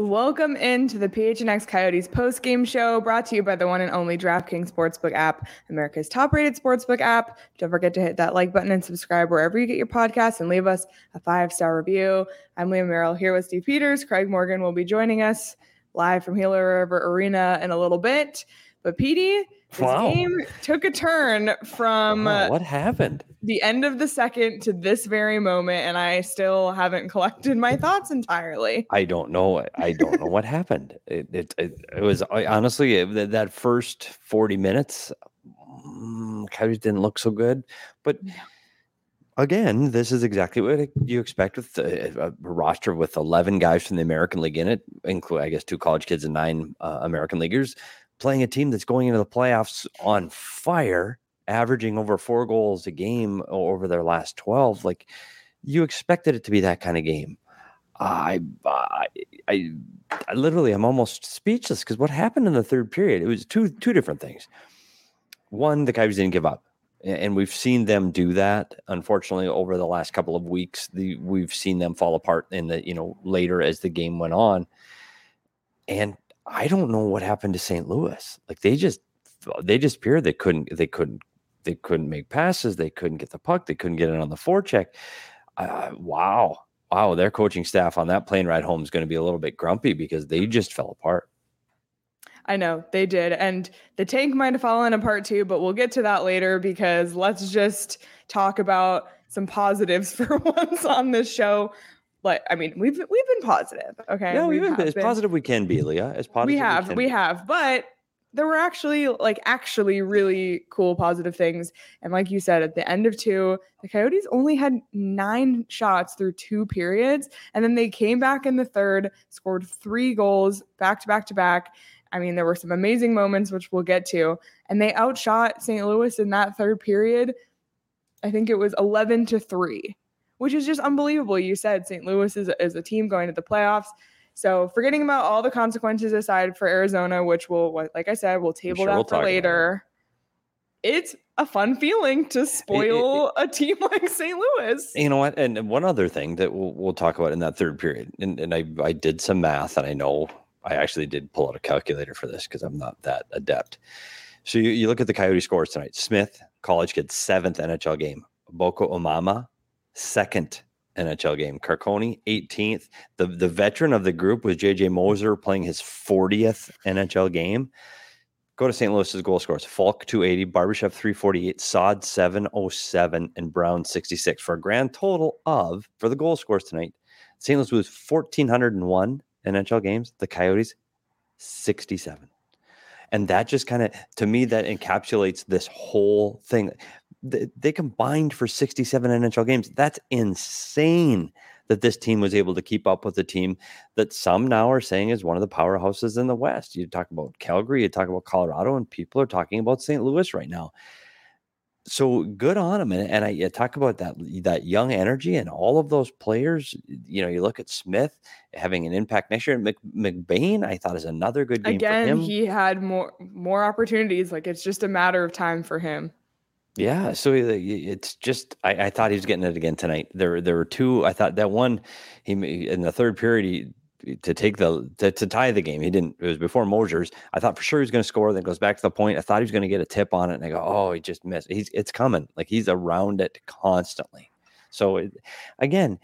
Welcome into the PHNX Coyotes post-game show brought to you by the one and only DraftKings Sportsbook app, America's top-rated sportsbook app. Don't forget to hit that like button and subscribe wherever you get your podcasts and leave us a five-star review. I'm Leah Merrill here with Steve Peters. Craig Morgan will be joining us live from Gila River Arena in a little bit. But Petey, this Wow. game took a turn from Wow, uh, what happened? the end of the second to this very moment, and I still haven't collected my thoughts entirely. I don't know. I don't know what happened. It it, it, it was I, honestly it, that- that first forty minutes. Coyotes didn't look so good, but again, this is exactly what you expect with a, a roster with eleven guys from the American League in it, include I guess two college kids and nine uh, American leaguers, playing a team that's going into the playoffs on fire, averaging over four goals a game over their last twelve. Like you expected it to be that kind of game. I, I, I, I literally, I'm almost speechless because what happened in the third period? It was two, two different things. One, the Coyotes didn't give up, and we've seen them do that. Unfortunately, over the last couple of weeks, the we've seen them fall apart in the you know later as the game went on. And I don't know what happened to St. Louis. Like they just, they just appeared. They couldn't, they couldn't, they couldn't make passes. They couldn't get the puck. They couldn't get it on the forecheck. Uh, wow wow, their coaching staff on that plane ride home is going to be a little bit grumpy because they just fell apart. I know they did. And the tank might have fallen apart too, but we'll get to that later because let's just talk about some positives for once on this show. Like, I mean, we've we've been positive. Okay. No, we've been have as positive we can be, Leah. As positive We have, can we be. have, but there were actually like actually really cool positive things. And like you said, at the end of two, the Coyotes only had nine shots through two periods. And then they came back in the third, scored three goals back to back to back. I mean, there were some amazing moments, which we'll get to. And they outshot St. Louis in that third period. I think it was 11 to 3, which is just unbelievable. You said St. Louis is, is a team going to the playoffs. So, forgetting about all the consequences aside for Arizona, which we'll, like I said, we'll table sure that we'll for it. later. It's a fun feeling to spoil a team like St. Louis. You know what? And and one other thing that we'll, we'll talk about in that third period, and, and I, I did some math, and I know I actually did pull out a calculator for this because I'm not that adept. So you, you look at the Coyote scores tonight. Smith, college kid, seventh NHL game. Boko Imama, second NHL game. Carcone, 18th. The the veteran of the group was JJ Moser playing his 40th NHL game. Go to St. Louis's goal scores. Faulk 280, Barbashev 348, Sod 707, and Brown 66 for a grand total of for the goal scores tonight. St. Louis was 1,401 NHL games. The Coyotes 67. And that just kind of, to me, that encapsulates this whole thing. They, they combined for 67 NHL games. That's insane that this team was able to keep up with the team that some now are saying is one of the powerhouses in the West. You talk about Calgary, you talk about Colorado, and people are talking about St. Louis right now. So good on them, and, and I you talk about that that young energy and all of those players. You know, you look at Smith having an impact next year. Mc, McBain, I thought is another good game for Again, he had more more opportunities. Like it's just a matter of time for him. Yeah, so uh, it's just I, I thought he was getting it again tonight. There there were two. I thought that one he in the third period he to take the to, to tie the game. He didn't. It was before Moser's. I thought for sure he was going to score. Then goes back to the point. I thought he was going to get a tip on it, and I go, oh, he just missed. He's it's coming. Like he's around it constantly. So it, again,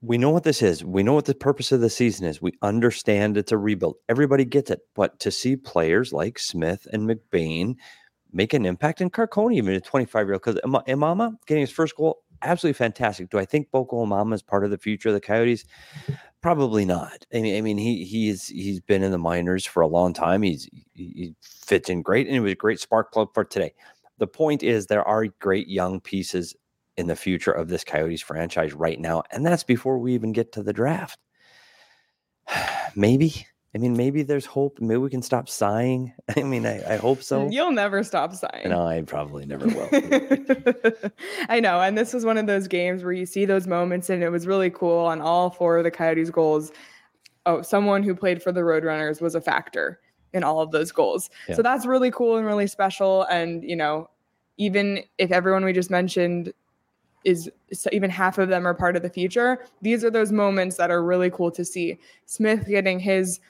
we know what this is. We know what the purpose of the season is. We understand it's a rebuild. Everybody gets it. But to see players like Smith and McBain make an impact in Carcone, even a 25 year old, because Imama getting his first goal, absolutely fantastic. Do I think Boko Imama is part of the future of the Coyotes? Probably not. I mean, I mean, he he's he's been in the minors for a long time. He's he, he fits in great, and it was a great spark plug for today. The point is, there are great young pieces in the future of this Coyotes franchise right now. And that's before we even get to the draft. maybe. I mean, maybe there's hope. Maybe we can stop sighing. I mean, I, I hope so. You'll never stop sighing. No, I probably never will. I know. And this was one of those games where you see those moments, and it was really cool on all four of the Coyotes' goals. Oh, someone who played for the Roadrunners was a factor in all of those goals. Yeah. So that's really cool and really special. And, you know, even if everyone we just mentioned is so even half of them are part of the future. These are those moments that are really cool to see. Smith getting his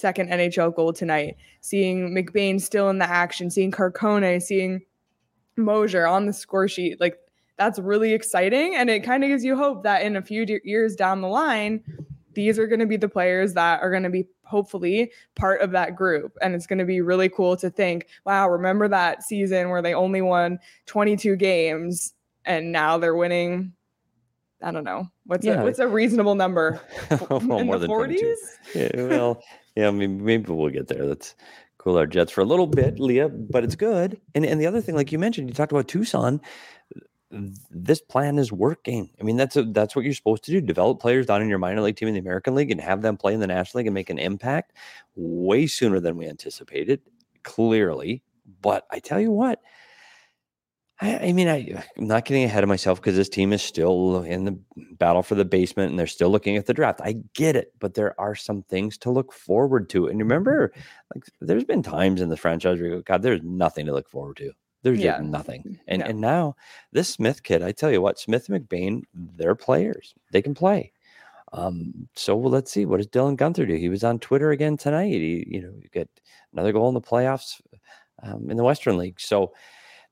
second NHL goal tonight, seeing McBain still in the action, seeing Carcone, seeing Moser on the score sheet. Like that's really exciting. And it kind of gives you hope that in a few years down the line, these are going to be the players that are going to be hopefully part of that group. And it's going to be really cool to think, wow, remember that season where they only won 22 games and now they're winning. I don't know what's yeah. a, what's a reasonable number well, in more the forties. Yeah, well, yeah, I mean, maybe we'll get there. Let's cool our jets for a little bit, Leah, but it's good. And and the other thing, like you mentioned, you talked about Tucson. This plan is working. I mean, that's a, that's what you're supposed to do. Develop players down in your minor league team in the American League and have them play in the National League and make an impact way sooner than we anticipated. Clearly, but I tell you what, I, I mean, I, I'm not getting ahead of myself because this team is still in the battle for the basement and they're still looking at the draft. I get it, but there are some things to look forward to. And remember, like, there's been times in the franchise where you go, God, there's nothing to look forward to. There's yeah. just nothing. And no. and now this Smith kid, I tell you what, Smith and McBain, they're players. They can play. Um, so well, let's see what does Dylan Guenther do. He was on Twitter again tonight. He, you know, get another goal in the playoffs um, in the Western League. So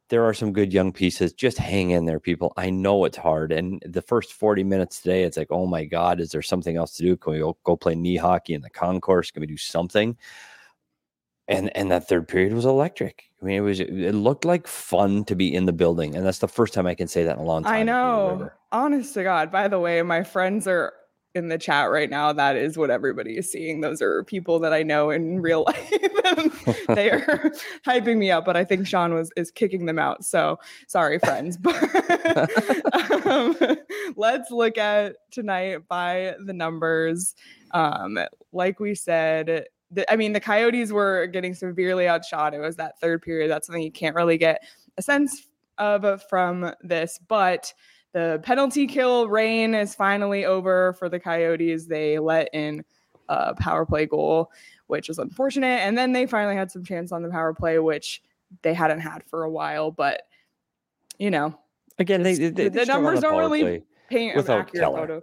there are some good young pieces. Just hang in there, people. I know it's hard. And the first 40 minutes today, it's like, oh my God, is there something else to do? Can we go, go play knee hockey in the concourse? Can we do something? And and that third period was electric. I mean, it was it looked like fun to be in the building. And that's the first time I can say that in a long time. I know. Honest to God. By the way, my friends are in the chat right now, that is what everybody is seeing. Those are people that I know in real life. they are hyping me up, but I think Sean was is kicking them out. So sorry, friends. But um, let's look at tonight by the numbers. Um, like we said, the, I mean, the Coyotes were getting severely outshot. It was that third period. That's something you can't really get a sense of from this, but the penalty kill reign is finally over for the Coyotes. They let in a power play goal, which was unfortunate. And then they finally had some chance on the power play, which they hadn't had for a while. But, you know, again, they, they, the, numbers don't really paint an accurate Keller. photo.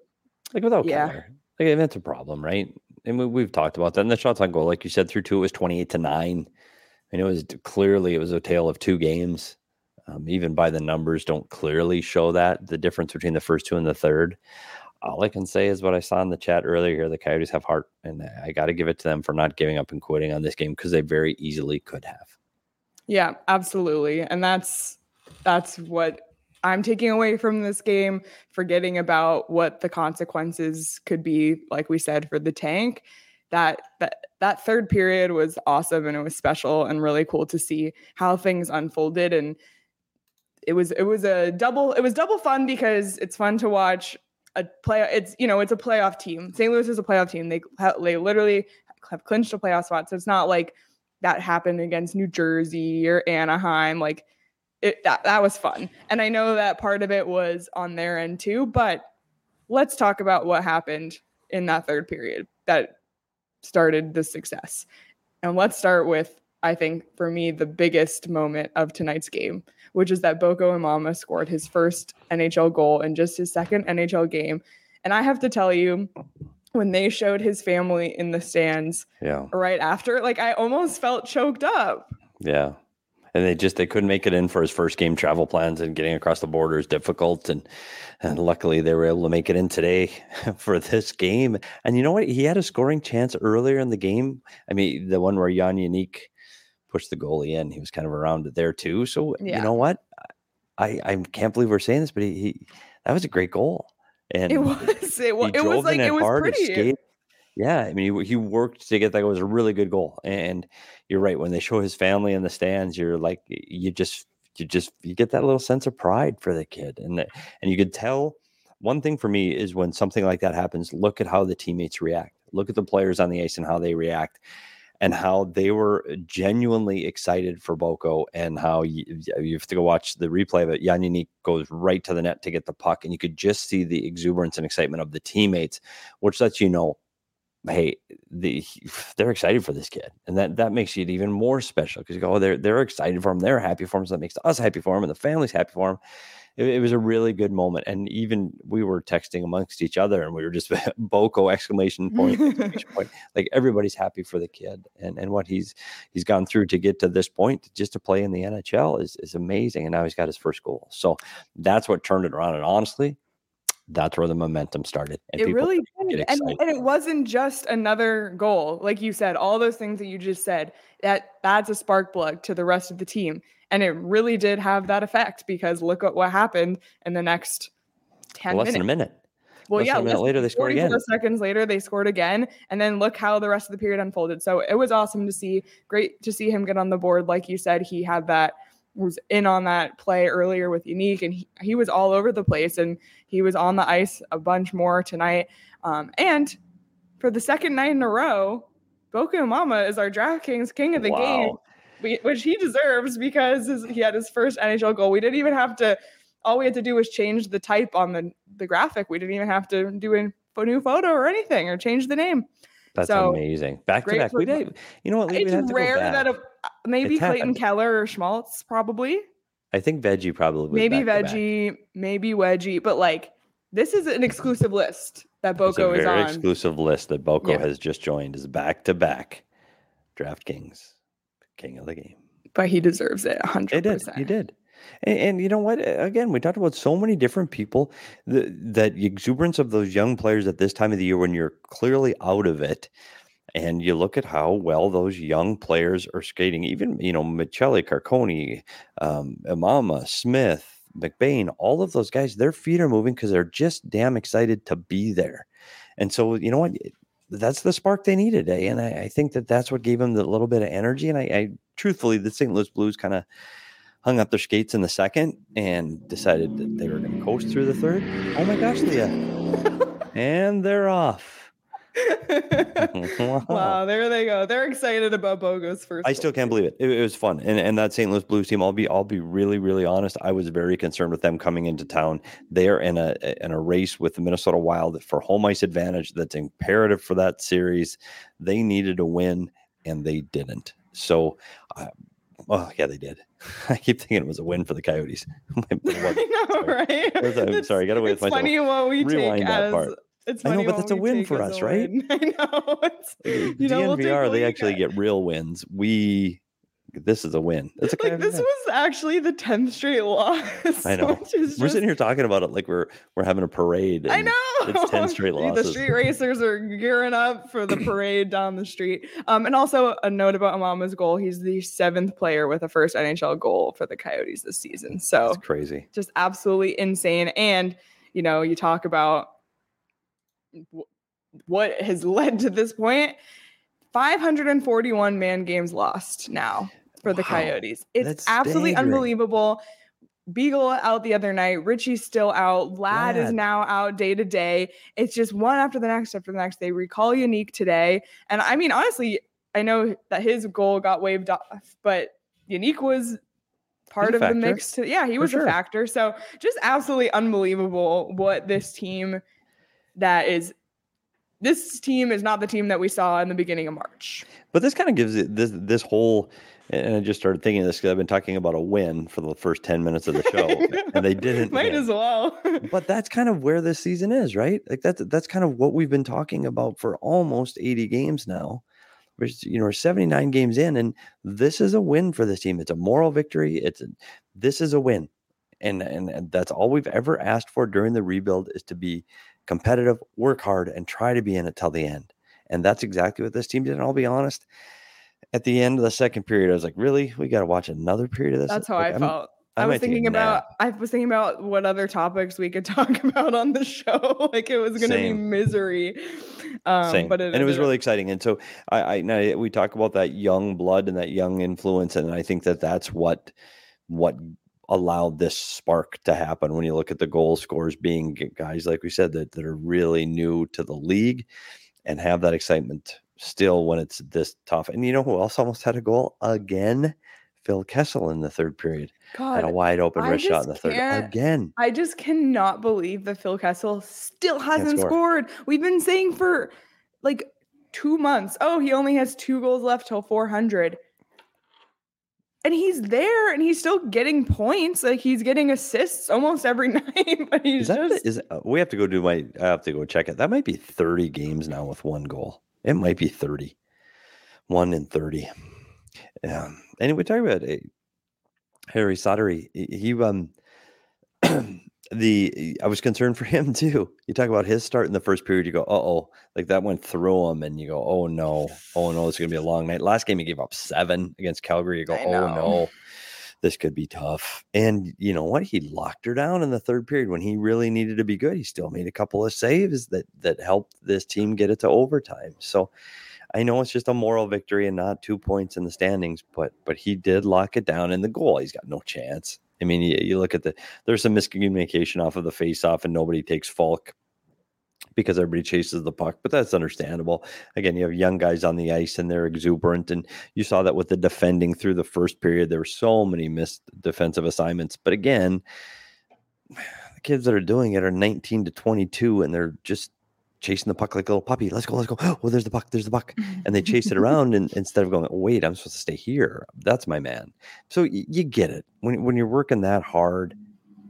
Like without yeah. Keller. Like, that's a problem, right? And we, we've talked about that. And the shots on goal, like you said, through two, it was 28 to nine. And it was clearly it was a tale of two games um, even by the numbers, don't clearly show that the difference between the first two and the third. All I can say is what I saw in the chat earlier here. The Coyotes have heart, and I got to give it to them for not giving up and quitting on this game because they very easily could have. Yeah, absolutely, and that's that's what I'm taking away from this game, forgetting about what the consequences could be, like we said, for the tank. That that that third period was awesome and it was special and really cool to see how things unfolded. And it was it was a double it was double fun because it's fun to watch a play it's you know it's a playoff team. St louis is a playoff team. They they literally have clinched a playoff spot. So it's not like that happened against new jersey or anaheim. Like it that, that was fun. And i know that part of it was on their end too but let's talk about what happened in that third period that started the success. And let's start with I think for me the biggest moment of tonight's game, which is that Boko Imama scored his first NHL goal in just his second NHL game. And I have to tell you, when they showed his family in the stands Yeah. right after, like I almost felt choked up. Yeah. And they just they couldn't make it in for his first game travel plans and getting across the border is difficult and and luckily they were able to make it in today for this game. And you know what? He had a scoring chance earlier in the game. I mean, the one where Jan Jenik pushed the goalie in, he was kind of around there too. So Yeah. you know what? I I can't believe we're saying this, but he, he that was a great goal. And It was it, wa- he it was like it was hard, pretty. Yeah, I mean, he, he worked to get that. It was a really good goal, and you're right. When they show his family in the stands, you're like, you just, you just, you get that little sense of pride for the kid, and the- and you could tell. One thing for me is when something like that happens, look at how the teammates react. Look at the players on the ice and how they react, and how they were genuinely excited for Boko, and how you, you have to go watch the replay of it. Jenik goes right to the net to get the puck, and you could just see the exuberance and excitement of the teammates, which lets you know hey, the, they're excited for this kid, and that that makes it even more special because you go, oh, they're they're excited for him, they're happy for him, so that makes us happy for him, and the family's happy for him. It, it was a really good moment, and even we were texting amongst each other, and we were just Boko exclamation point, exclamation point. like everybody's happy for the kid, and and what he's he's gone through to get to this point, just to play in the NHL is is amazing, and now he's got his first goal, so that's what turned it around, and honestly. That's where the momentum started. And it really did. And, and it wasn't just another goal like you said all those things that you just said that that's a spark plug to the rest of the team and it really did have that effect because look at what happened in the next 10 less minutes than a minute. well less yeah than a minute later, they scored again. seconds later they scored again and then look how the rest of the period unfolded so it was awesome to see great to see him get on the board like you said he had that was in on that play earlier with Jenik, and he, he was all over the place, and he was on the ice a bunch more tonight. Um, and for the second night in a row, Boko Imama is our DraftKings king of the game, Wow. we- which he deserves because his, he had his first NHL goal. We didn't even have to. All we had to do was change the type on the the graphic. We didn't even have to do a new photo or anything or change the name. That's So, amazing. Back to back. We did, you know what? Have It's rare that a, maybe Clayton happened. Keller or Schmaltz probably I think veggie probably. maybe back to back. veggie, maybe wedgie, but like this is an exclusive list that It's Boko a is very on. exclusive list that Boko Yeah. has just joined. Is back to back. DraftKings, king of the game. but he deserves it He did. 100%. He did. And, and you know what? Again, we talked about so many different people. The, that exuberance of those young players at this time of the year when you're clearly out of it, and you look at how well those young players are skating. Even you know, Maccelli, Carcone, um, Imama, Smith, McBain, all of those guys. Their feet are moving because they're just damn excited to be there. And so, you know what? That's the spark they needed, eh? and I, I think that that's what gave them the little bit of energy. And I, I truthfully, the St. Louis Blues kind of hung up their skates in the second and decided that they were going to coast through the third. Oh my gosh, Leah! and they're off. wow. wow, there they go. They're excited about Boko's first. I still can't believe it. it. it was fun, and and that St. Louis Blues team. I'll be I'll be really really honest. I was very concerned with them coming into town. They're in a in a race with the Minnesota Wild for home ice advantage. That's imperative for that series. They needed a win, and they didn't. So, uh, oh yeah, they did. I keep thinking it was a win for the Coyotes. I know, Sorry. right? I'm sorry, I got away with it's myself. funny what we Rewind take that as. part. It's I know, but that's a win for us, right? win. I know. It's, The you know, we'll DNVR, they actually get. get real wins. We, this is a win. It's a like this was actually the 10th straight loss. I know. We're just- sitting here talking about it like we're we're having a parade. I know. It's 10 straight losses. The street racers are gearing up for the parade down the street. Um, and also a note about Imama's goal. He's the seventh player with a first NHL goal for the Coyotes this season. So It's crazy. just absolutely insane. And you know, you talk about what has led to this point. 541 man games lost now for the Wow. Coyotes. It's That's absolutely staggering. unbelievable. Beagle out the other night. Ritchie's still out. Ladd is now out day to day. It's just one after the next after the next. They recall Jenik today. And I mean, honestly, I know that his goal got waved off, but Jenik was part of the mix. To, yeah, he was sure. a factor. So just absolutely unbelievable what this team that is. This team is not the team that we saw in the beginning of March. But this kind of gives it this this whole And I just started thinking of this because I've been talking about a win for the first 10 minutes of the show, and they didn't. Might win. as well. But that's kind of where this season is, right? Like that's that's kind of what we've been talking about for almost 80 games now. We're, you know, we're 79 games in, and this is a win for this team. It's a moral victory. It's a, this is a win, and, and and that's all we've ever asked for during the rebuild is to be competitive, work hard, and try to be in it till the end. And that's exactly what this team did. And I'll be honest, at the end of the second period, I was like, really, we got to watch another period of this. That's how Like, I I'm- felt. I I, was thinking about. I was thinking about what other topics we could talk about on the show. like it was gonna be misery. Um Same. but it and it was really exciting. And so I, I now we talk about that young blood and that young influence, and I think that that's what what allowed this spark to happen. When you look at the goal scores being guys like we said that that are really new to the league and have that excitement still when it's this tough. And you know who else almost had a goal again? Phil Kessel in the third period God, had a wide open I wrist shot in the third again. I just cannot believe that Phil Kessel still hasn't score. scored. We've been saying for like two months, oh, he only has two goals left till 400. And he's there and he's still getting points. Like he's getting assists almost every night, but he's Is that just is uh, we have to go do my I have to go check it. That might be 30 games now with one goal. It might be 30. One in 30. Yeah. Anyway, talk about uh, Harri Säteri. He, he, um the I was concerned for him too. You talk about his start in the first period, you go, uh oh, like that went through him, and you go, oh no, oh no, it's gonna be a long night. Last game he gave up seven against Calgary. You go, oh no, this could be tough. And you know what? He locked her down in the third period when he really needed to be good. He still made a couple of saves that that helped this team get it to overtime. So I know it's just a moral victory and not two points in the standings, but but he did lock it down in the goal. He's got no chance. I mean, you, you look at the there's some miscommunication off of the face-off, and nobody takes Faulk because everybody chases the puck, but that's understandable. Again, you have young guys on the ice and they're exuberant, and you saw that with the defending through the first period. There were so many missed defensive assignments, but again, the kids that are doing it are 19 to 22, and they're just chasing the puck like a little puppy. Let's go, let's go. Oh, there's the puck, there's the puck, and they chase it around, and instead of going, oh, wait, I'm supposed to stay here. That's my man. So y- you get it when when you're working that hard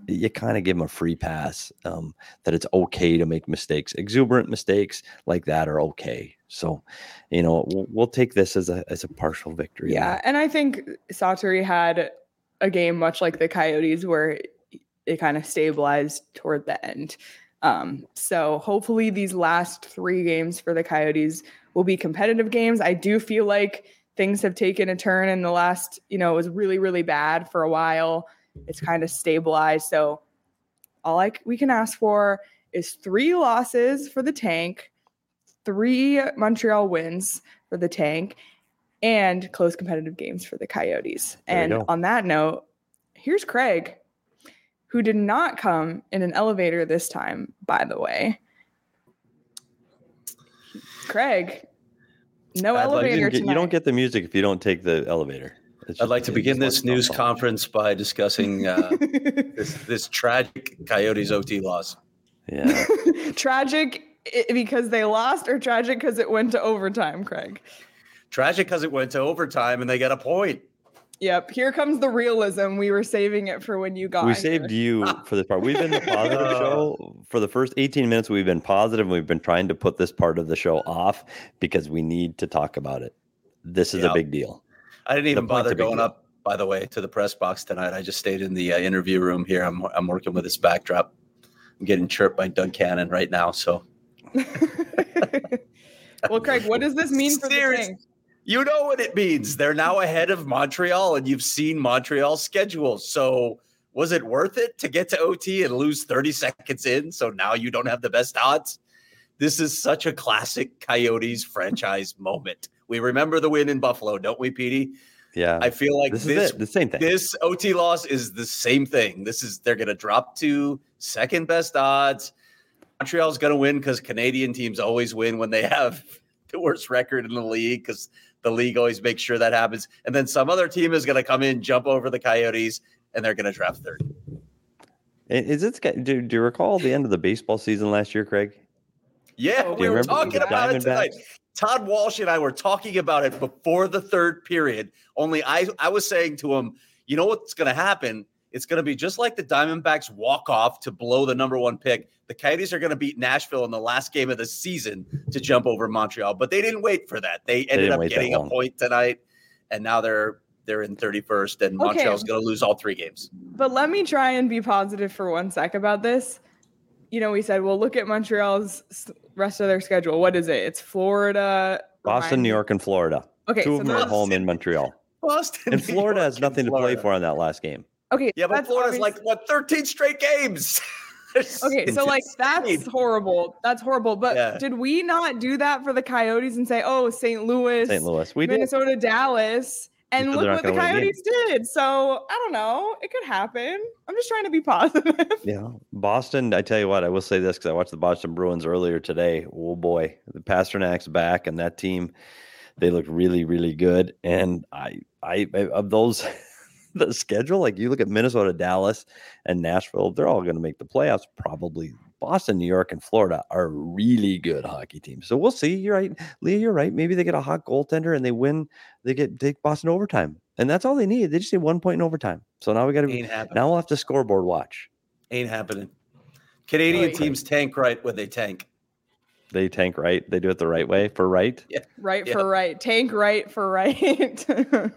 you kind of give them a free pass um, that it's okay to make mistakes. Exuberant mistakes like that are okay. So, you know, we'll, we'll take this as a as a partial victory. Yeah, and I think Säteri had a game much like the Coyotes where it kind of stabilized toward the end. Um, so hopefully these last three games for the Coyotes will be competitive games. I do feel like things have taken a turn in the last, you know, it was really, really bad for a while. It's kind of stabilized. So all I we can ask for is three losses for the tank, three Montreal wins for the tank, and close competitive games for the Coyotes. There and on that note, here's Craig, who did not come in an elevator this time, by the way. Craig, no I'd like- You, elevator didn't get- you don't get the music if you don't take the elevator. It's I'd like to begin this news off conference by discussing uh, this, this tragic Coyotes OT loss. Yeah. tragic because they lost, or tragic because it went to overtime, Craig. Tragic because it went to overtime and they got a point. Yep, here comes the realism. We were saving it for when you got we here. saved you for this part. We've been the positive show for the first 18 minutes. We've been positive. and We've been trying to put this part of the show off because we need to talk about it. This is Yeah. a big deal. I didn't even point's bother going deal. up, by the way, to the press box tonight. I just stayed in the uh, interview room here. I'm, I'm working with this backdrop. I'm getting chirped by Doug Cannon right now. So well, Craig, what does this mean for the Serious- tank? You know what it means. They're now ahead of Montreal, and you've seen Montreal's schedule. So was it worth it to get to OT and lose 30 seconds in? So now you don't have the best odds. This is such a classic Coyotes franchise moment. We remember the win in Buffalo, don't we, Petey? Yeah. I feel like this, this is. The same thing. this OT loss is the same thing. This is they're going to drop to second best odds. Montreal's going to win because Canadian teams always win when they have the worst record in the league because the league always makes sure that happens. And then some other team is going to come in, jump over the Coyotes, and they're going to draft third. Is it? Do, do you recall the end of the baseball season last year, Craig? Yeah, Oh, we were talking the about it tonight. Todd Walsh and I were talking about it before the third period. Only I, I was saying to him, you know what's going to happen? It's going to be just like the Diamondbacks walk off to blow the number one pick. The Coyotes are going to beat Nashville in the last game of the season to jump over Montreal, but they didn't wait for that. They ended didn't up getting a point tonight, and now they're they're in 31st, and Okay. Montreal's going to lose all three games. But let me try and be positive for one sec about this. You know, we said, well, look at Montreal's rest of their schedule. What is it? It's Florida, Boston, remind New. York, and Florida. Okay, Two so of them are there's- home in Montreal. Boston, And New Florida York, has nothing to play for on that last game. Okay, Yeah, but that's Florida's like what 13 straight games. Okay, so like that's horrible. That's horrible. But Yeah. did we not do that for the Coyotes and say, "Oh, St. Louis, St. Louis. We did. Minnesota, Dallas," and Because look what the gonna win a game. Coyotes did? So I don't know. It could happen. I'm just trying to be positive. Yeah. Boston, I tell you what, I will say this because I watched the Boston Bruins earlier today. Oh boy, the Pastrnak's back and that team, they look really, really good. And I, I, I- of those, the schedule, like you look at Minnesota, Dallas, and Nashville, they're all going to make the playoffs. Probably Boston, New York, and Florida are really good hockey teams. So we'll see. You're right, Leah. You're right. Maybe they get a hot goaltender and they win. They get take Boston overtime, and that's all they need. They just need one point in overtime. So now we got to. Ain't happening. Now we'll have to scoreboard watch. Ain't happening. Canadian Right. teams tank right when they tank. They tank right. They do it the right way for right. right Yeah. for right. Tank right for right.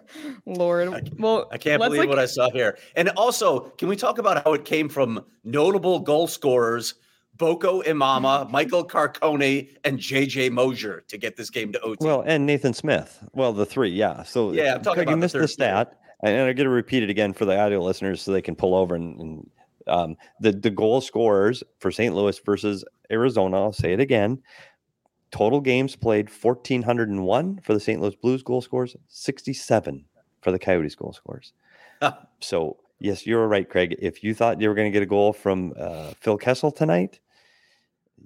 Lord. I- well, I can't believe like- what I saw here. And also, can we talk about how it came from notable goal scorers Boko Imama, Michael Carcone, and JJ Moser to get this game to OT? Well, and Nathan Smith. Well, the three, yeah. So Yeah, I'm talking Craig, you about the missed the, third stat, and I'm going to repeat it again for the audio listeners so they can pull over and. and um, the the goal scorers for St. Louis versus Arizona. I'll say it again. Total games played 1,401 for the St. Louis Blues goal scores, 67 for the Coyotes goal scores. so, yes, you're right, Craig. If you thought you were going to get a goal from uh, Phil Kessel tonight,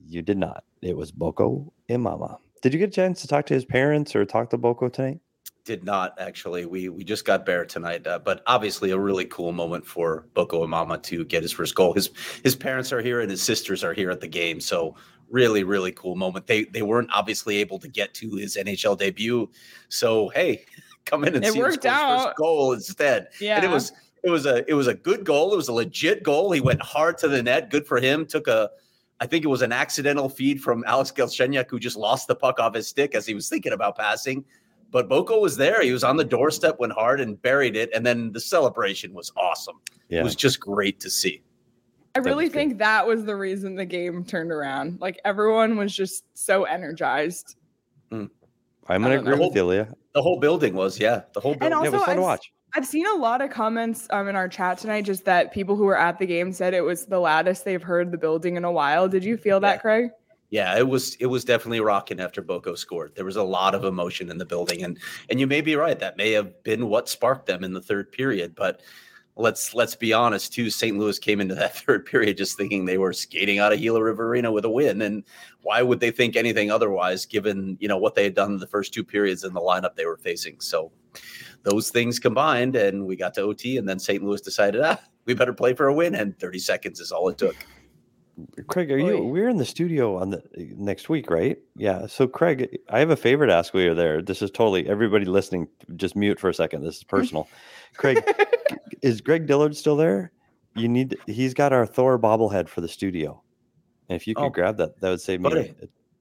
you did not. It was Boko Imama. Did you get a chance to talk to his parents or talk to Boko tonight? Did not actually. We we just got Bear tonight, uh, but obviously a really cool moment for Boko Imama to get his first goal. His his parents are here and his sisters are here at the game, so really really cool moment. They they weren't obviously able to get to his NHL debut, so hey, come in and It see worked his out. first goal instead. Yeah. And it was it was a it was a good goal. It was a legit goal. He went hard to the net. Good for him. Took a I think it was an accidental feed from Alex Galchenyuk who just lost the puck off his stick as he was thinking about passing. But Boko was there. He was on the doorstep, went hard and buried it. And then the celebration was awesome. Yeah. It was just great to see. I That really was good. think that was the reason the game turned around. Like everyone was just so energized. I'm going to don't agree know. with you, Leah. The whole building was, yeah. The whole building. yeah, it was also, fun to I've- watch. I've seen a lot of comments um, in our chat tonight just that people who were at the game said it was the loudest they've heard the building in a while. Did you feel that, Craig? Yeah, it was it was definitely rocking after Boko scored. There was a lot of emotion in the building, and and you may be right. That may have been what sparked them in the third period. But let's let's be honest too. St. Louis came into that third period just thinking they were skating out of Gila River Arena with a win, and why would they think anything otherwise? Given you know what they had done in the first two periods in the lineup they were facing. So those things combined, and we got to OT, and then St. Louis decided, ah, we better play for a win, and 30 seconds is all it took. Craig, are you? Oy. We're in the studio on the next week, right? Yeah. So, Craig, I have a favor to ask while you're there. This is totally everybody listening. Just mute for a second. This is personal. Craig, is Greg Dillard still there? You need. He's got our Thor bobblehead for the studio. And if you could Oh, grab that, that would save me. buddy,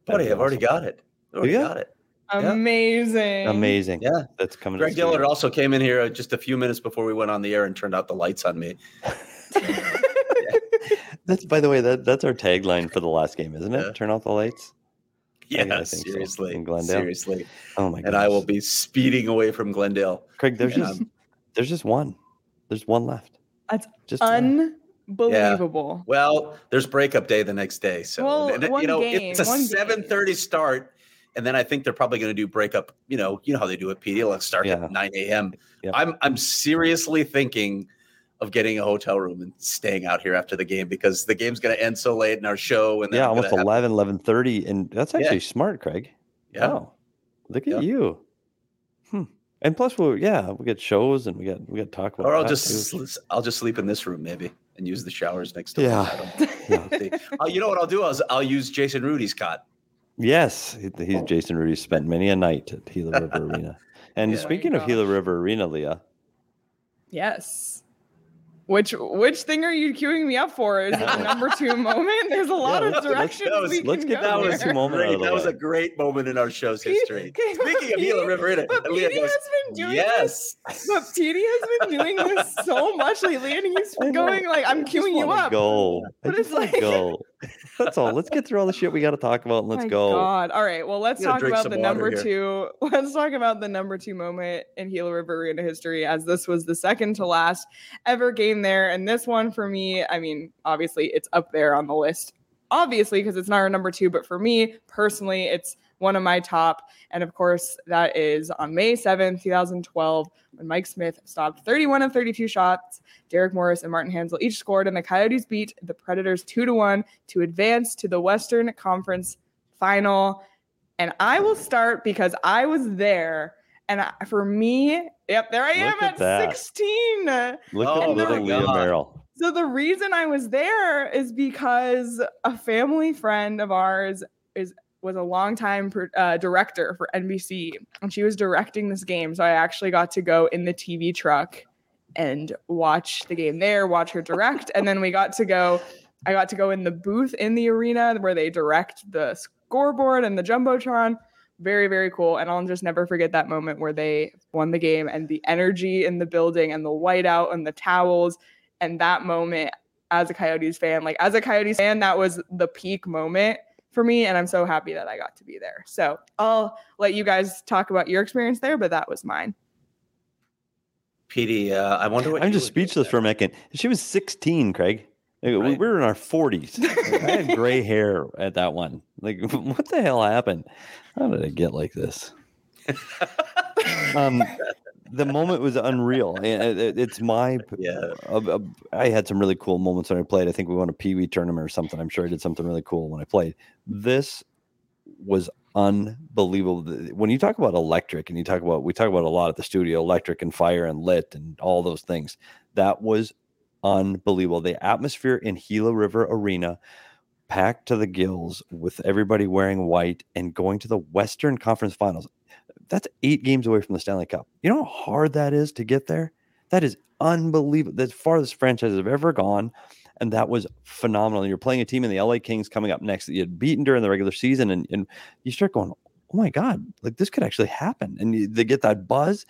Buddy, I've already got it. Already ya? got it. Yeah. Amazing. Amazing. Yeah. That's coming. to Greg the. Dillard also came in here uh, just a few minutes before we went on the air and turned out the lights on me. That's by the way. That that's our tagline for the last game, isn't it? Yeah. Turn off the lights. Yeah, I think so, seriously. in Glendale. Seriously. Oh my god. And I will be speeding away from Glendale. Craig, there's and just there's just one. There's one left. That's just one. Unbelievable. Well, there's breakup day the next day. So Well, and, one you know, game, it's a one game. 7:30 start. And then I think they're probably going to do breakup. You know, you know how they do it, PD. Let's start Yeah. at 9 a.m. Yep. I'm I'm seriously thinking of getting a hotel room and staying out here after the game because the game's going to end so late in our show. And yeah, almost have- 11, 11.30. And that's Yeah. actually smart, Craig. Yeah. Wow. Look at Yeah. you. Hmm. And plus, we yeah, we get shows and we got we got to talk about. Or I'll just too. I'll just sleep in this room maybe and use the showers next door. Yeah. Yeah. Uh, you know what I'll do? I'll, I'll use Jason Rudy's cot. Yes, he- he's Jason Rudy spent many a night at Gila River Arena. And Yeah. speaking of My Gila. River Arena, Leah, Yes. Which which thing are you queuing me up for? Is it the number two moment? There's a lot let's- of let's- directions that we let's can get go that That was, two moment out great. of the that was a great moment in our show's Pete- history. okay, but Speaking of Gila Pete- River, in but it, Leah Petey goes, has been doing yes. this. But Petey has been doing this so much lately, and he's going like, "I'm I queuing you up." Go. But it's like- go. That's all. Let's get through all the shit we got to talk about and let's My go. God. All right. Well, let's talk about the number here. two. Let's talk about the number two moment in Gila River Arena history, as this was the second to last ever game there. And this one for me, I mean, obviously it's up there on the list, obviously, because it's not our number two. But for me personally, it's one of my top. And of course, that is on May 7th, 2012, when Mike Smith stopped 31 of 32 shots. Derek Morris and Martin Hanzal each scored, and the Coyotes beat the Predators 2 to 1 to advance to the Western Conference final. And I will start because I was there. And I- for me, yep, there I am Look at at 16. Look Oh at my little Leah Merrill. So the reason I was there is because a family friend of ours is was a longtime pr- uh, director for NBC, and she was directing this game. So I actually got to go in the TV truck and watch the game there, watch her direct, and then we got to go. I got to go in the booth in the arena where they direct the scoreboard and the jumbotron. Very very cool, and I'll just never forget that moment where they won the game and the energy in the building and the whiteout and the towels and that moment as a Coyotes fan, like as a Coyotes fan, that was the peak moment for me. And I'm so happy that I got to be there. So I'll let you guys talk about your experience there, but that was mine. Petey, uh, I wonder what I'm just speechless for a second. She was 16, Craig. Like, Right. We were in our 40s. Like, I had gray hair at that one. Like, what the hell happened? How did I get like this? um, the moment was unreal. it- it- It's my. Yeah. uh, I had some really cool moments when I played. I think we won a Pee Wee tournament or something. I'm sure I did something really cool when I played. This was unbelievable. When you talk about electric and you talk about, we talk about a lot at the studio, electric and fire and lit and all those things. That was unbelievable. The atmosphere in Gila River Arena, packed to the gills with everybody wearing white and going to the Western Conference Finals. That's eight games away from the Stanley Cup. You know how hard that is to get there? That is unbelievable. That's farthest franchises have ever gone. And that was phenomenal. You're playing a team in the LA Kings coming up next that you had beaten during the regular season, and, and you start going, Oh my God, like this could actually happen. And you, they get that buzz.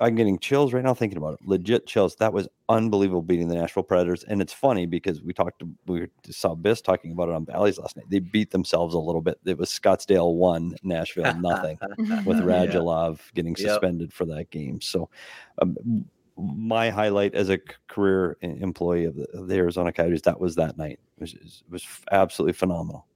I'm getting chills right now thinking about it. Legit chills. That was unbelievable beating the Nashville Predators. And it's funny because we talked, we saw Biss talking about it on Bally's last night. They beat themselves a little bit. It was Scottsdale one, Nashville nothing with Yeah. Radulov getting Yep. suspended for that game. So, um, my highlight as a career employee of the, of the Arizona Coyotes that was that night. It was, it was absolutely phenomenal.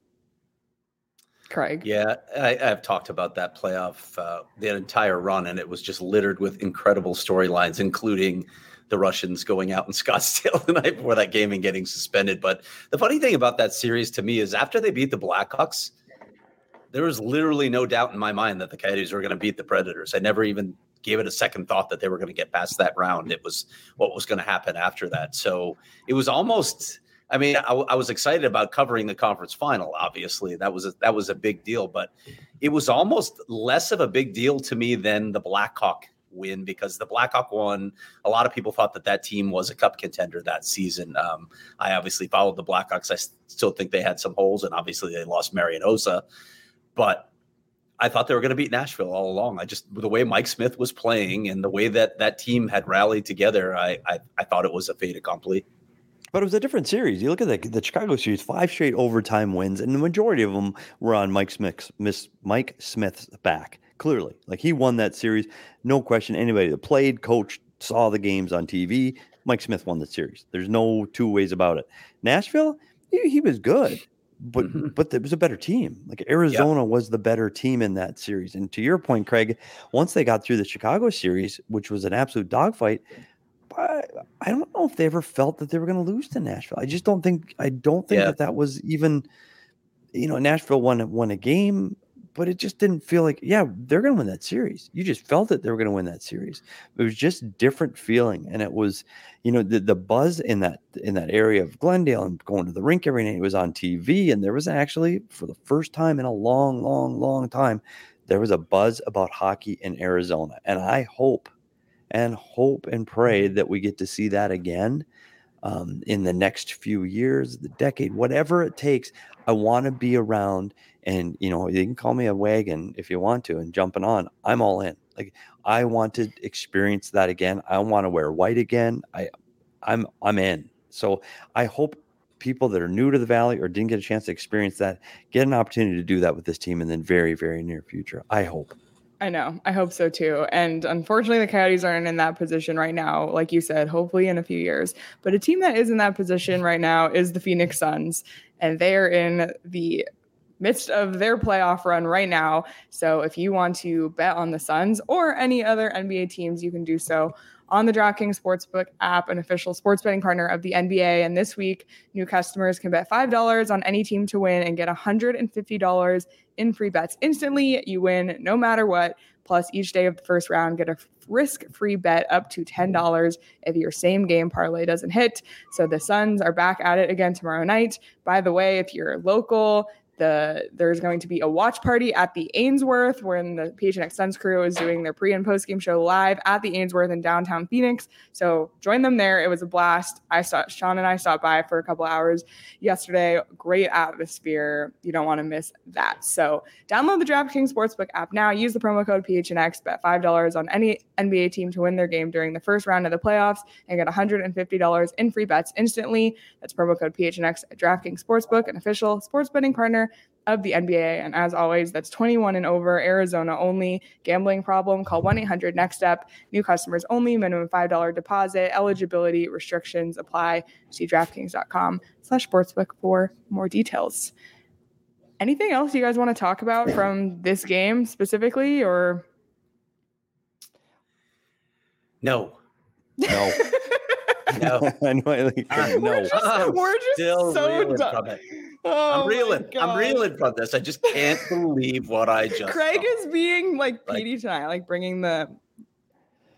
Craig. Yeah, I, I've talked about that playoff, uh, the entire run, and it was just littered with incredible storylines, including the Russians going out in Scottsdale the night before that game and getting suspended. But the funny thing about that series to me is after they beat the Blackhawks, there was literally no doubt in my mind that the Coyotes were going to beat the Predators. I never even gave it a second thought that they were going to get past that round. It was what was going to happen after that. So it was almost. I mean, I, I was excited about covering the conference final. Obviously, that was a, that was a big deal, but it was almost less of a big deal to me than the Blackhawk win because the Blackhawk won. A lot of people thought that that team was a cup contender that season. Um, I obviously followed the Blackhawks. I still think they had some holes, and obviously they lost Marian Hossa, but I thought they were going to beat Nashville all along. I just the way Mike Smith was playing and the way that that team had rallied together, I I, I thought it was a fait accompli. But it was a different series. You look at the, the Chicago series, five straight overtime wins, and the majority of them were on Mike Smith's, Miss, Mike Smith's back. Clearly, like he won that series, no question. Anybody that played, coached, saw the games on TV, Mike Smith won the series. There's no two ways about it. Nashville, he, he was good, but Mhm. but it was a better team. Like Arizona was the better team in that series. And to your point, Craig, once they got through the Chicago series, which was an absolute dogfight, I, I don't know if they ever felt that they were going to lose to Nashville. I just don't think I don't think Yeah. that that was even you know Nashville won won a game, but it just didn't feel like, yeah, they're going to win that series. You just felt that they were going to win that series. It was just different feeling, and it was, you know, the the buzz in that in that area of Glendale and going to the rink every night. It was on TV, and there was actually for the first time in a long, long, long time, there was a buzz about hockey in Arizona, and I hope and hope and pray that we get to see that again um, in the next few years, the decade, whatever it takes. I want to be around, and you know, you can call me a wagon if you want to, and jumping on. I'm all in. Like I want to experience that again. I want to wear white again. I, I'm I'm in. So I hope people that are new to the valley or didn't get a chance to experience that get an opportunity to do that with this team in the very very near future. I hope. I know. I hope so too. And unfortunately, the Coyotes aren't in that position right now. Like you said, hopefully in a few years. But a team that is in that position right now is the Phoenix Suns. And they are in the midst of their playoff run right now. So if you want to bet on the Suns or any other NBA teams, you can do so on the DraftKings Sportsbook app, an official sports betting partner of the NBA. And this week, new customers can bet $5 on any team to win and get $150 in free bets instantly. You win no matter what. Plus, each day of the first round, get a risk free bet up to $10 if your same game parlay doesn't hit. So the Suns are back at it again tomorrow night. By the way, if you're local, the there's going to be a watch party at the Ainsworth when the PHNX Suns crew is doing their pre and post game show live at the Ainsworth in downtown Phoenix. So join them there. It was a blast. I saw Sean and I stopped by for a couple hours yesterday. Great atmosphere. You don't want to miss that. So download the DraftKings Sportsbook app now. Use the promo code PHNX. Bet five dollars on any NBA team to win their game during the first round of the playoffs and get $150 in free bets instantly. That's promo code PHNX at DraftKings Sportsbook, an official sports betting partner of the NBA. And as always, that's 21 and over, Arizona only. Gambling problem, call 1 800 NEXT STEP. New customers only, minimum $5 deposit. Eligibility restrictions apply. See DraftKings.com slash sportsbook for more details. Anything else you guys want to talk about from this game specifically or? No. No. No. I know. Like, I'm- no. We're just, I'm we're just so done. From it. Oh I'm reeling. I'm reeling from this. I just can't believe what I just Craig saw. is being like Like- tonight, like bringing the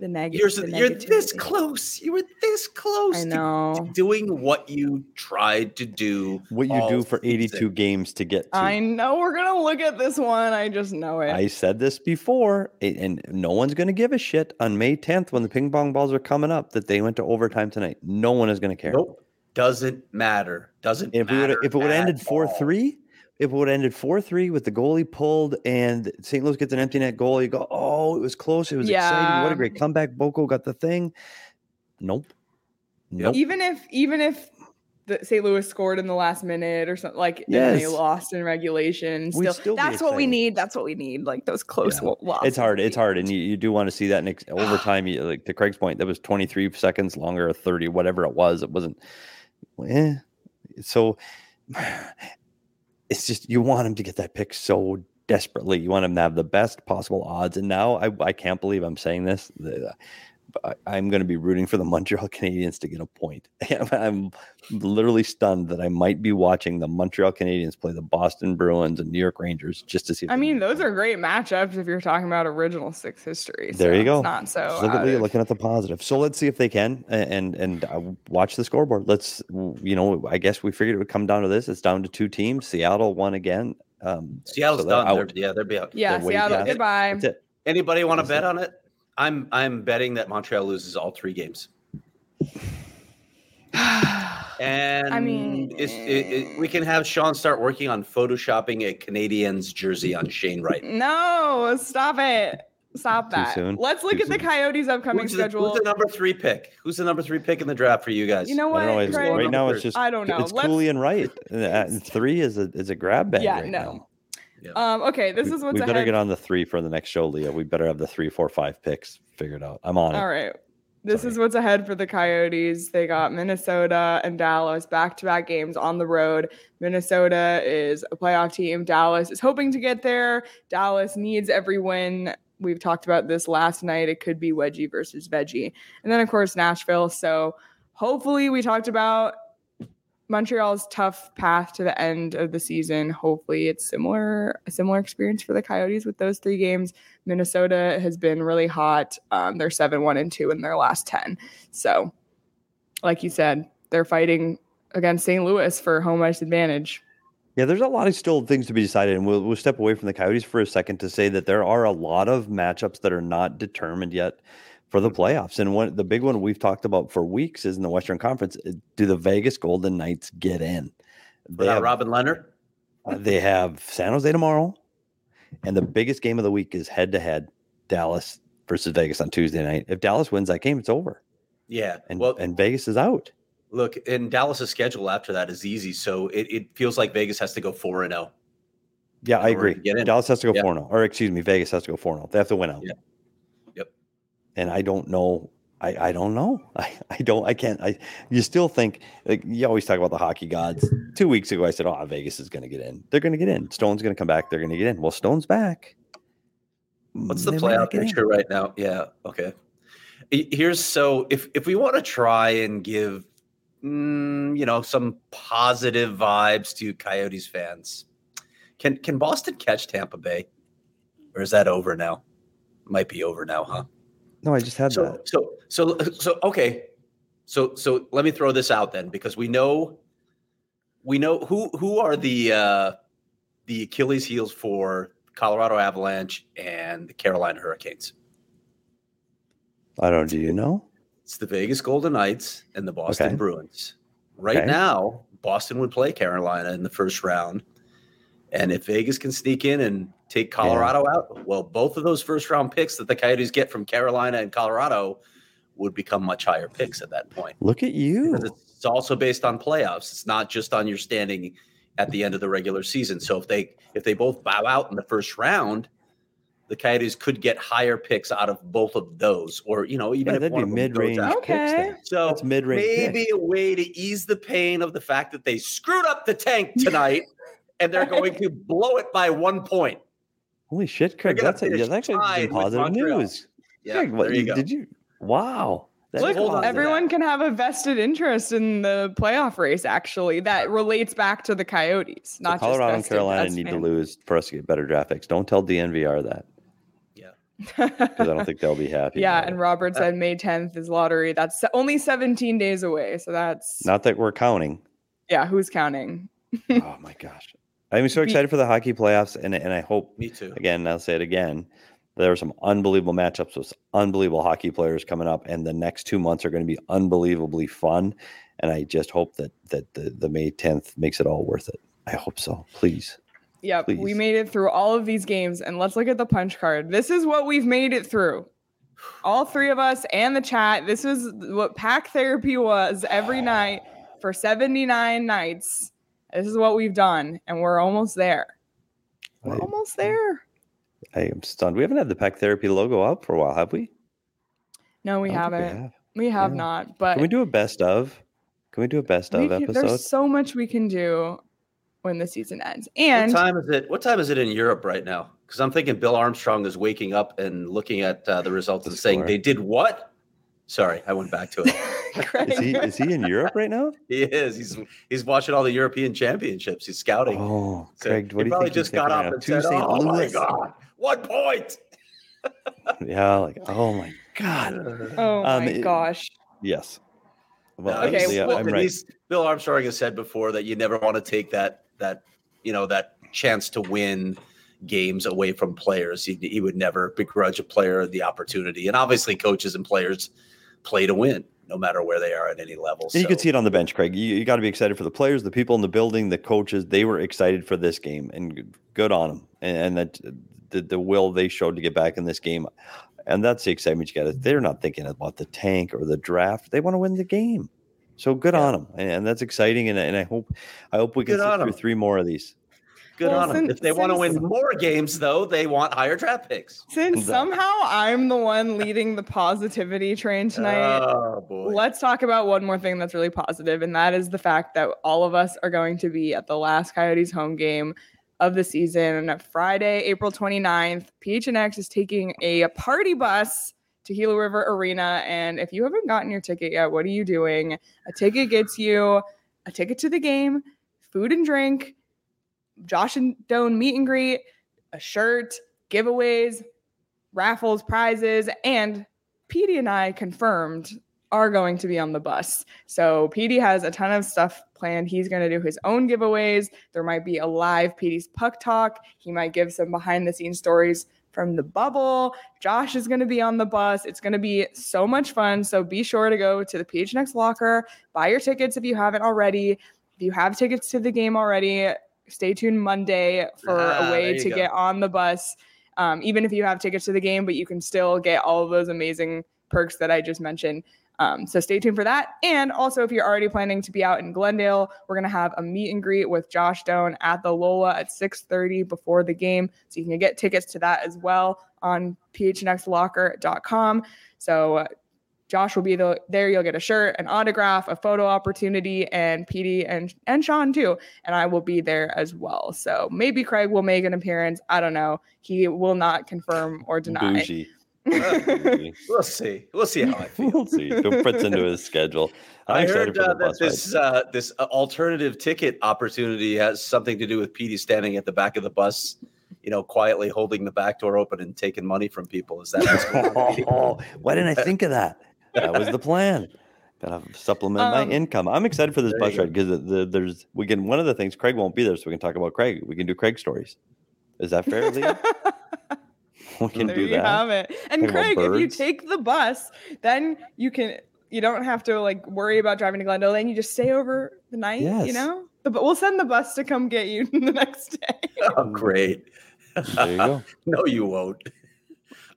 the negative. You're, s- you're this close. You were this close I know. to doing what you tried to do. What you do for 82 season. games to get to. I know we're gonna look at this one. I just know it. I said this before, and no one's going to give a shit on May 10th when the ping pong balls are coming up that they went to overtime tonight. No one is going to care. Nope. Doesn't matter. Doesn't If we would matter. if it would have ended 4 3, if it would have ended 4 3 with the goalie pulled and St. Louis gets an empty net goal, you go, oh, it was close. It was exciting. What a great comeback. Boko got the thing. Nope. Nope. even if even if the St. Louis scored in the last minute or something like and they lost in regulation, still, still that's what we need. That's what we need. Like those close Yeah. losses. It's hard. It's hard, and you, you do want to see that in ex- overtime. You, like to Craig's point, that was 23 seconds longer, or 30, whatever it was. It wasn't. Eh. So it's just you want him to get that pick so desperately. You want him to have the best possible odds. And now I, I can't believe I'm saying this. The- but I, I'm going to be rooting for the Montreal Canadiens to get a point. I'm literally stunned that I might be watching the Montreal Canadiens play the Boston Bruins and New York Rangers just to see. if I mean, those are great matchups if you're talking about original six history. There you go. Not so. Look at of- looking at the positive. So let's see if they can and and uh, watch the scoreboard. Let's you know I guess we figured it would come down to this. It's down to two teams. Seattle won again. Um, Seattle's so they're done. They're, yeah, they're be out. yeah, They're Seattle. past it. Goodbye. That's it. Anybody want to bet it. on it? I'm I'm betting that Montreal loses all three games. And I mean, it's, it, it, we can have Sean start working on photoshopping a Canadiens jersey on Shane Wright. No, stop it. Stop Too that. soon? Let's look Too at the. Coyotes' upcoming Who's the, schedule. who's the number three pick? Who's the number three pick in the draft for you guys? You know I what? don't know. It's, Craig? right now, it's just I don't know. It's Let's- Cooley and Wright. Uh, three is a is a grab bag. Yeah, right no. now. Um, okay, this we, is what's we better ahead. get on the three for the next show, Leah. We better have the three, four, five picks figured out. I'm on it. All right. This Sorry. is what's ahead for the Coyotes. They got Minnesota and Dallas back to back games on the road. Minnesota is a playoff team. Dallas is hoping to get there. Dallas needs every win. We've talked about this last night. It could be wedgie versus veggie. And then, of course, Nashville. So hopefully, we talked about Montreal's tough path to the end of the season. Hopefully, it's similar a similar experience for the Coyotes with those three games. Minnesota has been really hot. Um, they're seven one and two in their last ten. So, like you said, they're fighting against St. Louis for home ice advantage. Yeah, there's a lot of still things to be decided, and we'll we'll step away from the Coyotes for a second to say that there are a lot of matchups that are not determined yet for the playoffs. And one the big one we've talked about for weeks is in the Western Conference. uh, Do the Vegas Golden Knights get in? They Without have, Robin Lehner, uh, they have San Jose tomorrow, and the biggest game of the week is head to head Dallas versus Vegas on Tuesday night. If Dallas wins that game, it's over, yeah. and well, and Vegas is out. look, and Dallas's schedule after that is easy, so it, it feels like Vegas has to go four and oh. zero. Yeah, I agree. to get in. Dallas has to go Yeah. 4 0. Or excuse me, Vegas has to go 4 0. They have to win out. Yeah. And I don't know. I, I don't know. I, I don't I can't I you still think like you always talk about the hockey gods. Two weeks ago I said, Oh, Vegas is gonna get in. They're gonna get in. Stone's gonna come back, they're gonna get in. Well, Stone's back. What's the They playoff get in. picture right now? Yeah. Okay. Here's so if if we want to try and give mm, you know some positive vibes to Coyotes fans, can can Boston catch Tampa Bay, or is that over now? Might be over now, huh? No, I just had So that. so so so okay. So so let me throw this out then because we know we know who who are the uh the Achilles heels for Colorado Avalanche and the Carolina Hurricanes. I don't do you know? It's the Vegas Golden Knights and the Boston Okay. Bruins. Right Okay. now, Boston would play Carolina in the first round. And if Vegas can sneak in and take Colorado out, well, both of those first round picks that the Coyotes get from Carolina and Colorado would become much higher picks at that point. Look at you. Because it's also based on playoffs. It's not just on your standing at the end of the regular season. So if they if they both bow out in the first round, the Coyotes could get higher picks out of both of those, or you know, even Yeah, if one of mid-range out. picks Okay. So That's mid-range maybe pick. a way to ease the pain of the fact that they screwed up the tank tonight, and they're going to blow it by one point. Holy shit, Craig. That's, a, yeah, that's actually tied some with positive news. Yeah, Craig, what, you did you wow. That Look, is hold on to positive. everyone can have a vested interest in the playoff race. Actually, that relates back to the Coyotes, So not Colorado just and Carolina as need to lose for us to get better draft picks. Don't tell DNVR that Yeah, because I don't think they'll be happy. yeah, and it. Robert said May 10th is lottery. That's only 17 days away. So that's not that we're counting. yeah. Who's counting? oh my gosh, I'm so excited for the hockey playoffs, and and I hope me too. again. I'll say it again. There are some unbelievable matchups with unbelievable hockey players coming up, and the next two months are going to be unbelievably fun. And I just hope that that the, the May 10th makes it all worth it. I hope so. Please. Yep, we made it through all of these games, and let's look at the punch card. This is what we've made it through. All three of us and the chat. This is what pack therapy was every night for 79 nights. This is what we've done, and we're almost there. We're I, almost there. I am stunned. We haven't had the Pack Therapy logo up for a while, have we? No, we I don't think haven't. We have Yeah. not. But Can we do a best of? Can we do a best of can- episode? there's so much we can do when the season ends. And What And time is it? What time is it in Europe right now? Because I'm thinking Bill Armstrong is waking up and looking at uh, the results and The saying they did what? Sorry, I went back to it. Craig, Is he is he in Europe right now? he is. He's he's watching all the European championships. He's scouting. Oh, So Craig, he what do you probably think? he's just got thinking up right and To said, St. "Oh my god, one point!" Yeah, like oh my god. oh Um, my it- gosh. Yes. Well, Okay, he's- obviously, I- well- I'm right. Bill Armstrong has said before that you never want to take that that you know that chance to win games away from players. He, he would never begrudge a player the opportunity, and obviously, coaches and players play to win, no matter where they are at any level. And you could So- see it on the bench, Craig. You, you got to be excited for the players, the people in the building, the coaches. They were excited for this game, and good on them. And, and that the, the will they showed to get back in this game, and that's the excitement you got. They're not thinking about the tank or the draft. They want to win the game. So good Yeah. on them, and, and that's exciting. And, and I hope, I hope we can Good sit on three more of these. Good Well, on them. If they want to win more games, though, they want higher draft picks. Since That- somehow I'm the one leading the positivity train tonight, Oh boy. let's talk about one more thing that's really positive, and that is the fact that all of us are going to be at the last Coyotes home game of the season on Friday, April 29th. PHNX is taking a party bus to Gila River Arena. And if you haven't gotten your ticket yet, what are you doing? A ticket gets you a ticket to the game, food and drink, Josh and Doan meet and greet, a shirt, giveaways, raffles, prizes, and PD and I confirmed are going to be on the bus. So PD has a ton of stuff planned. He's going to do his own giveaways. There might be a live PD's puck talk. He might give some behind the scenes stories from the bubble. Josh is going to be on the bus. It's going to be so much fun. So be sure to go to the PHNX locker, buy your tickets if you haven't already. If you have tickets to the game already, stay tuned Monday for Ah, a way to go. get on the bus. Um, even if you have tickets to the game, but you can still get all of those amazing perks that I just mentioned. Um, so stay tuned for that. And also, if you're already planning to be out in Glendale, we're gonna have a meet and greet with Josh Doan at the Lola at 6:30 before the game, so you can get tickets to that as well on phnxlocker.com. So Josh will be the, there. You'll get a shirt, an autograph, a photo opportunity, and PD and and Sean too. And I will be there as well. So maybe Craig will make an appearance. I don't know. He will not confirm or deny. Bougie. Bougie. We'll see. We'll see how I feel. we'll see. Who puts into his schedule? I'm I heard uh, that this uh, this uh, alternative ticket opportunity has something to do with Petey standing at the back of the bus, you know, quietly holding the back door open and taking money from people. Is that what's going on? Oh, why didn't I think of that? That was the plan. Gotta supplement Um, my income. I'm excited for this bus ride because the, the, there's we can one of the things Craig won't be there, so we can talk about Craig. We can do Craig stories. Is that fair, Leah? we can there do you that. have it. And Talk Craig, if you take the bus, then you can you don't have to like worry about driving to Glendale. Then you just stay over the night. Yes. You know, the, but we'll send the bus to come get you the next day. Oh, great. There you go. no, you won't.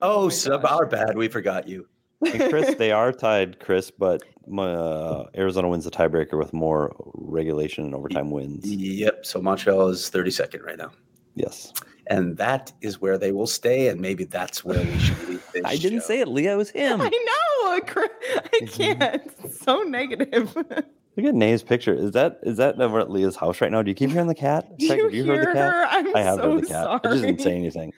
Oh, sub, our bad. We forgot you. And Chris, they are tied, Chris, but uh, Arizona wins the tiebreaker with more regulation and overtime wins. Yep. So Montreal is 32nd right now. Yes. And that is where they will stay. And maybe that's where we should leave this. I didn't show. say it, Leah. It was him. I know. I can't. It's so negative. Look at Nae's picture. Is that is that over at Leah's house right now? Do you keep hearing the cat? Do you have hear heard the cat? her? I'm I have so heard the cat. sorry. It just didn't say anything.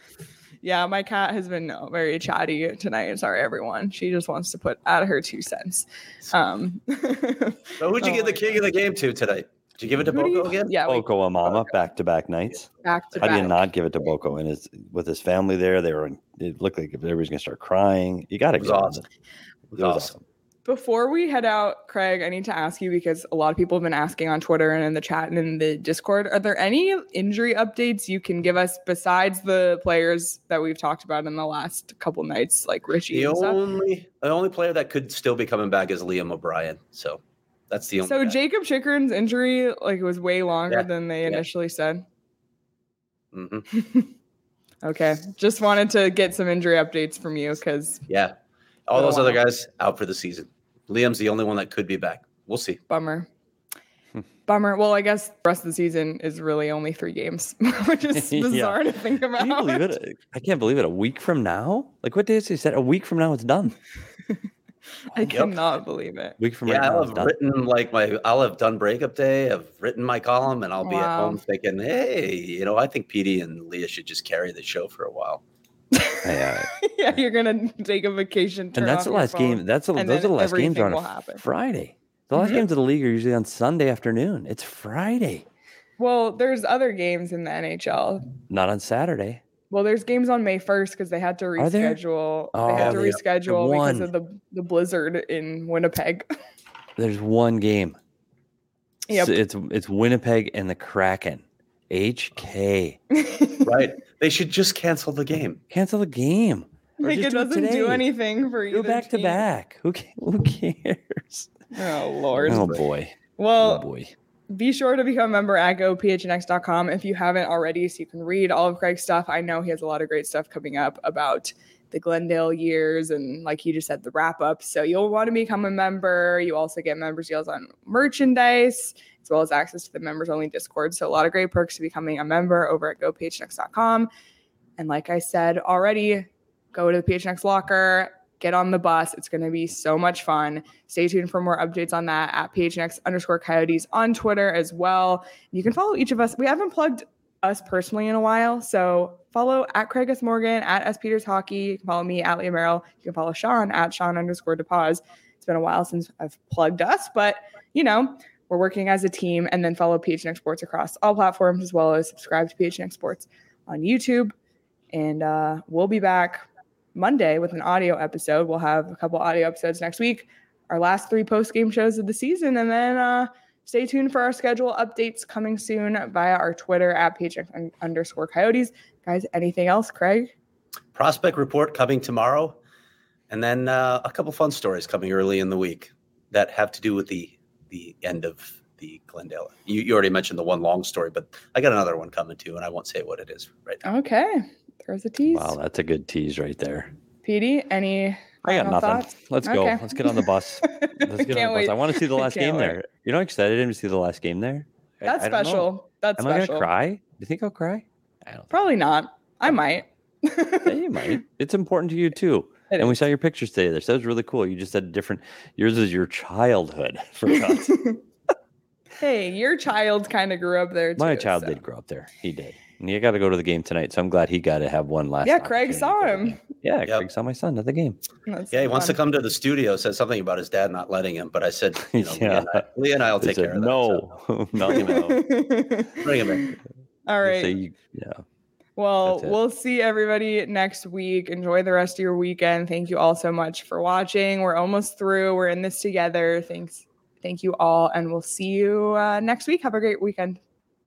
Yeah, my cat has been uh, very chatty tonight. Sorry, everyone. She just wants to put out her two cents. Um, So who'd you Oh give the my king of the game to tonight? Did you give it to who do you- Boko again? Yeah, we Boko Imama back to back nights. back to How do you not give it to Boko? And his with his family there, they were. It looked like everybody's gonna start crying. You got to It was awesome. It was awesome. Before we head out, Craig, I need to ask you because a lot of people have been asking on Twitter and in the chat and in the Discord. Are there any injury updates you can give us besides the players that we've talked about in the last couple nights, like Ritchie The and stuff? only the only player that could still be coming back is Liam O'Brien. So that's the only. So guy. Jakob Chychrun's injury, like, was way longer Yeah, than they yeah. initially said. Mm-hmm. Okay, just wanted to get some injury updates from you because Yeah, all those other guys out for the season. Liam's the only one that could be back. We'll see. bummer. Hmm. Bummer. Well, I guess the rest of the season is really only three games, which is Yeah. bizarre to think about. Can you believe it? I can't believe it. A week from now? Like what day is he said? A week from now, it's done. I Yep. cannot believe it. week from Yeah, right now, I'll it's have done. written like my. I'll have done breakup day. I've written my column, and I'll be at home thinking, "Hey, you know, I think Petey and Leah should just carry the show for a while." Yeah. yeah, you're gonna take a vacation. And that's the last game. That's the, and those are the last games on a. Friday. The last Mhm. games of the league are usually on Sunday afternoon. It's Friday, Well, there's other games in the NHL. not on Saturday. Well, there's games on May 1st because they had to reschedule. Oh, they had to they- reschedule because of the, the blizzard in Winnipeg. There's one game. Yep. So it's it's Winnipeg and the Kraken. HK. Right? they should just cancel the game. Cancel the game. Or like it do doesn't do anything for you. Go either back to back. Who who cares? Oh Lord. Oh boy. Oh well, boy. be sure to become a member at gophnx.com if you haven't already so you can read all of craig's stuff i know he has a lot of great stuff coming up about the glendale years and like you just said the wrap up so you'll want to become a member you also get members deals on merchandise as well as access to the members only discord so a lot of great perks to becoming a member over at gophnx.com and like i said already go to the phnx locker get on the bus it's going to be so much fun Stay tuned for more updates on that at PHNX underscore coyotes on Twitter as well. You can follow each of us. We haven't plugged us personally in a while. So follow at Craig S. Morgan, at S. Peters Hockey. You can follow me at Leah Merrill. You can follow Sean at Sean underscore DePause. It's been a while since I've plugged us, but you know, we're working as a team, and then follow PHNX Sports across all platforms as well as subscribe to PHNX Sports on YouTube. And uh, we'll be back Monday with an audio episode. We'll have a couple audio episodes next week, our last three post game shows of the season, and then uh, stay tuned for our schedule updates coming soon via our Twitter at PHNX underscore Coyotes. Guys, anything else, Craig? Prospect report coming tomorrow, and then uh, a couple fun stories coming early in the week that have to do with the the end of the Glendale. You, you already mentioned the one long story, but I got another one coming too, and I won't say what it is right now. Okay, there's a tease. Wow, that's a good tease right there. Petey, any? I got final nothing. thoughts? Let's go. Okay. Let's get on the bus. Let's get on the Can't bus. wait. I want to see the last game wait. there. You're not excited to see the last game there? That's I don't special. That's Am I gonna cry? Do you think I'll cry? I don't. Probably not. I oh. might. Yeah, you might. It's important to you too. It and we saw your pictures today. There, so that was really cool. You just had different. Yours is your childhood. For God's hey, your child kind of grew up there too. My child so. did grow up there. He did. And he got to go to the game tonight. So I'm glad he got to have one last. Yeah, Craig saw to go to the him. Yeah, Yep. Craig saw my son at the game. That's Yeah, he wants to come to the studio. Said something about his dad not letting him, but I said, you know, Leah, and I, Yeah. Leah and I will take said, care of that. no, no, no. Bring him in. All right. They right. say you- yeah. Well, we'll see everybody next week. Enjoy the rest of your weekend. Thank you all so much for watching. We're almost through. We're in this together. Thanks. Thank you all. And we'll see you uh, next week. Have a great weekend.